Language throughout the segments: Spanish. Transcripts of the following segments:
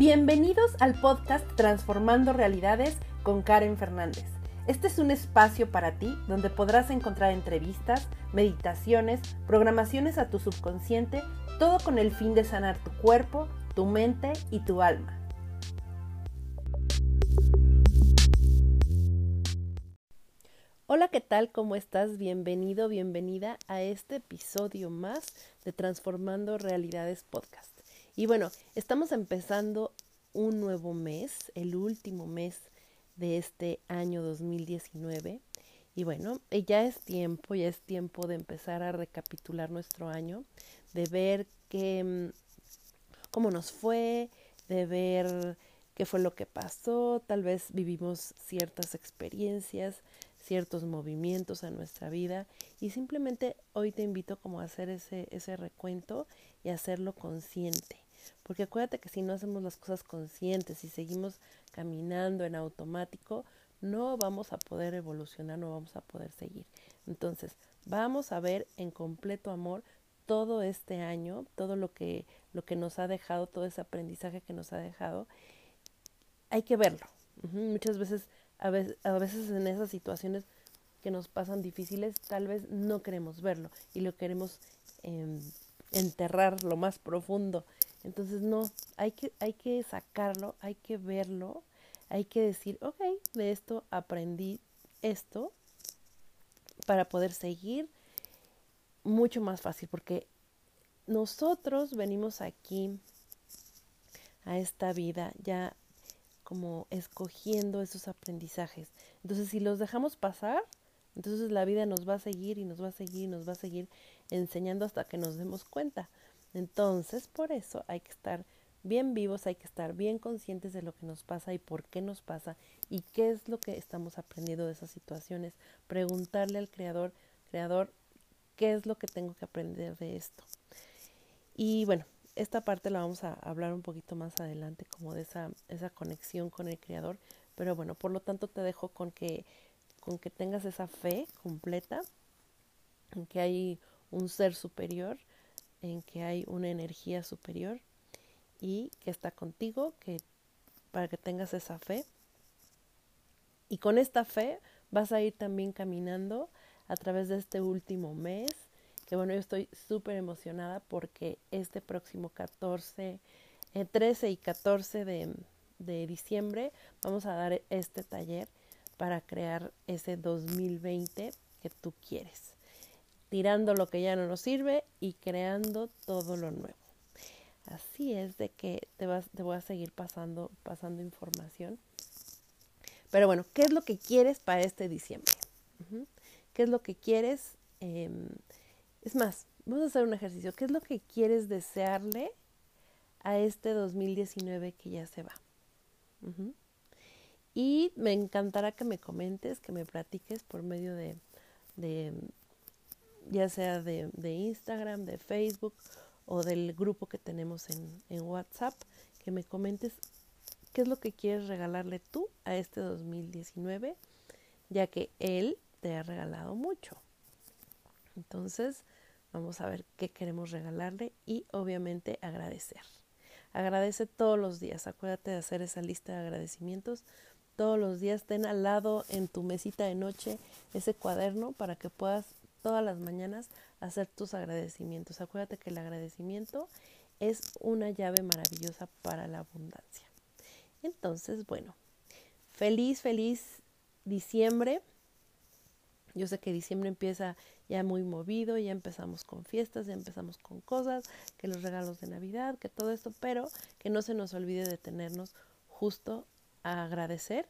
Bienvenidos al podcast Transformando Realidades con Karen Fernández. Este es un espacio para ti donde podrás encontrar entrevistas, meditaciones, programaciones a tu subconsciente, todo con el fin de sanar tu cuerpo, tu mente y tu alma. Hola, ¿qué tal? ¿Cómo estás? Bienvenido, bienvenida a este episodio más de Transformando Realidades Podcast. Y bueno, estamos empezando un nuevo mes, el último mes de este año 2019. Y bueno, eh, ya es tiempo, ya es tiempo de empezar a recapitular nuestro año, de ver qué, mm, cómo nos fue, de ver qué fue lo que pasó, tal vez vivimos ciertas experiencias, ciertos movimientos en nuestra vida y simplemente hoy te invito como a hacer ese, ese recuento y hacerlo consciente. Porque acuérdate que si no hacemos las cosas conscientes y seguimos caminando en automático, no vamos a poder evolucionar, no vamos a poder seguir. Entonces, vamos a ver en completo amor todo este año, todo lo que, lo que nos ha dejado, todo ese aprendizaje que nos ha dejado. Hay que verlo. Muchas veces a, veces, a veces en esas situaciones que nos pasan difíciles, tal vez no queremos verlo y lo queremos em, enterrar lo más profundo entonces, no, hay que, hay que sacarlo, hay que verlo, hay que decir, ok, de esto aprendí esto para poder seguir mucho más fácil, porque nosotros venimos aquí a esta vida ya como escogiendo esos aprendizajes. Entonces, si los dejamos pasar, entonces la vida nos va a seguir y nos va a seguir y nos va a seguir enseñando hasta que nos demos cuenta. Entonces, por eso hay que estar bien vivos, hay que estar bien conscientes de lo que nos pasa y por qué nos pasa y qué es lo que estamos aprendiendo de esas situaciones. Preguntarle al creador, creador, ¿qué es lo que tengo que aprender de esto? Y bueno, esta parte la vamos a hablar un poquito más adelante, como de esa, esa conexión con el creador. Pero bueno, por lo tanto te dejo con que, con que tengas esa fe completa en que hay un ser superior en que hay una energía superior y que está contigo, que para que tengas esa fe. Y con esta fe vas a ir también caminando a través de este último mes, que bueno, yo estoy súper emocionada porque este próximo 14, 13 eh, y 14 de, de diciembre vamos a dar este taller para crear ese 2020 que tú quieres tirando lo que ya no nos sirve y creando todo lo nuevo. Así es de que te, vas, te voy a seguir pasando, pasando información. Pero bueno, ¿qué es lo que quieres para este diciembre? ¿Qué es lo que quieres? Em, es más, vamos a hacer un ejercicio. ¿Qué es lo que quieres desearle a este 2019 que ya se va? Y me encantará que me comentes, que me platiques por medio de, ya sea de, Instagram, de Facebook o del grupo que tenemos en, WhatsApp, que me comentes qué es lo que quieres regalarle tú a este 2019, ya que él te ha regalado mucho. Entonces, vamos a ver qué queremos regalarle y obviamente agradecer. Agradece todos los días, acuérdate de hacer esa lista de agradecimientos. Todos los días ten al lado en tu mesita de noche ese cuaderno para que puedas todas las mañanas hacer tus agradecimientos. Acuérdate que el agradecimiento es una llave maravillosa para la abundancia. Entonces, bueno, feliz, feliz diciembre. Yo sé que diciembre empieza ya muy movido, ya empezamos con fiestas, ya empezamos con cosas, que los regalos de Navidad, que todo esto, pero que no se nos olvide detenernos justo a agradecer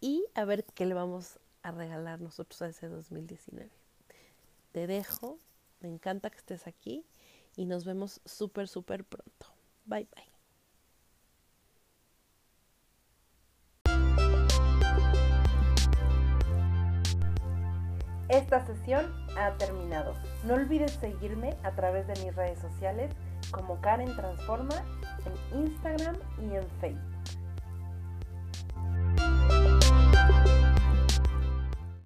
y a ver qué le vamos a regalar nosotros a ese 2019 te dejo. Me encanta que estés aquí y nos vemos súper, súper pronto. Bye, bye. Esta sesión ha terminado. No olvides seguirme a través de mis redes sociales como Karen Transforma en Instagram y en Facebook.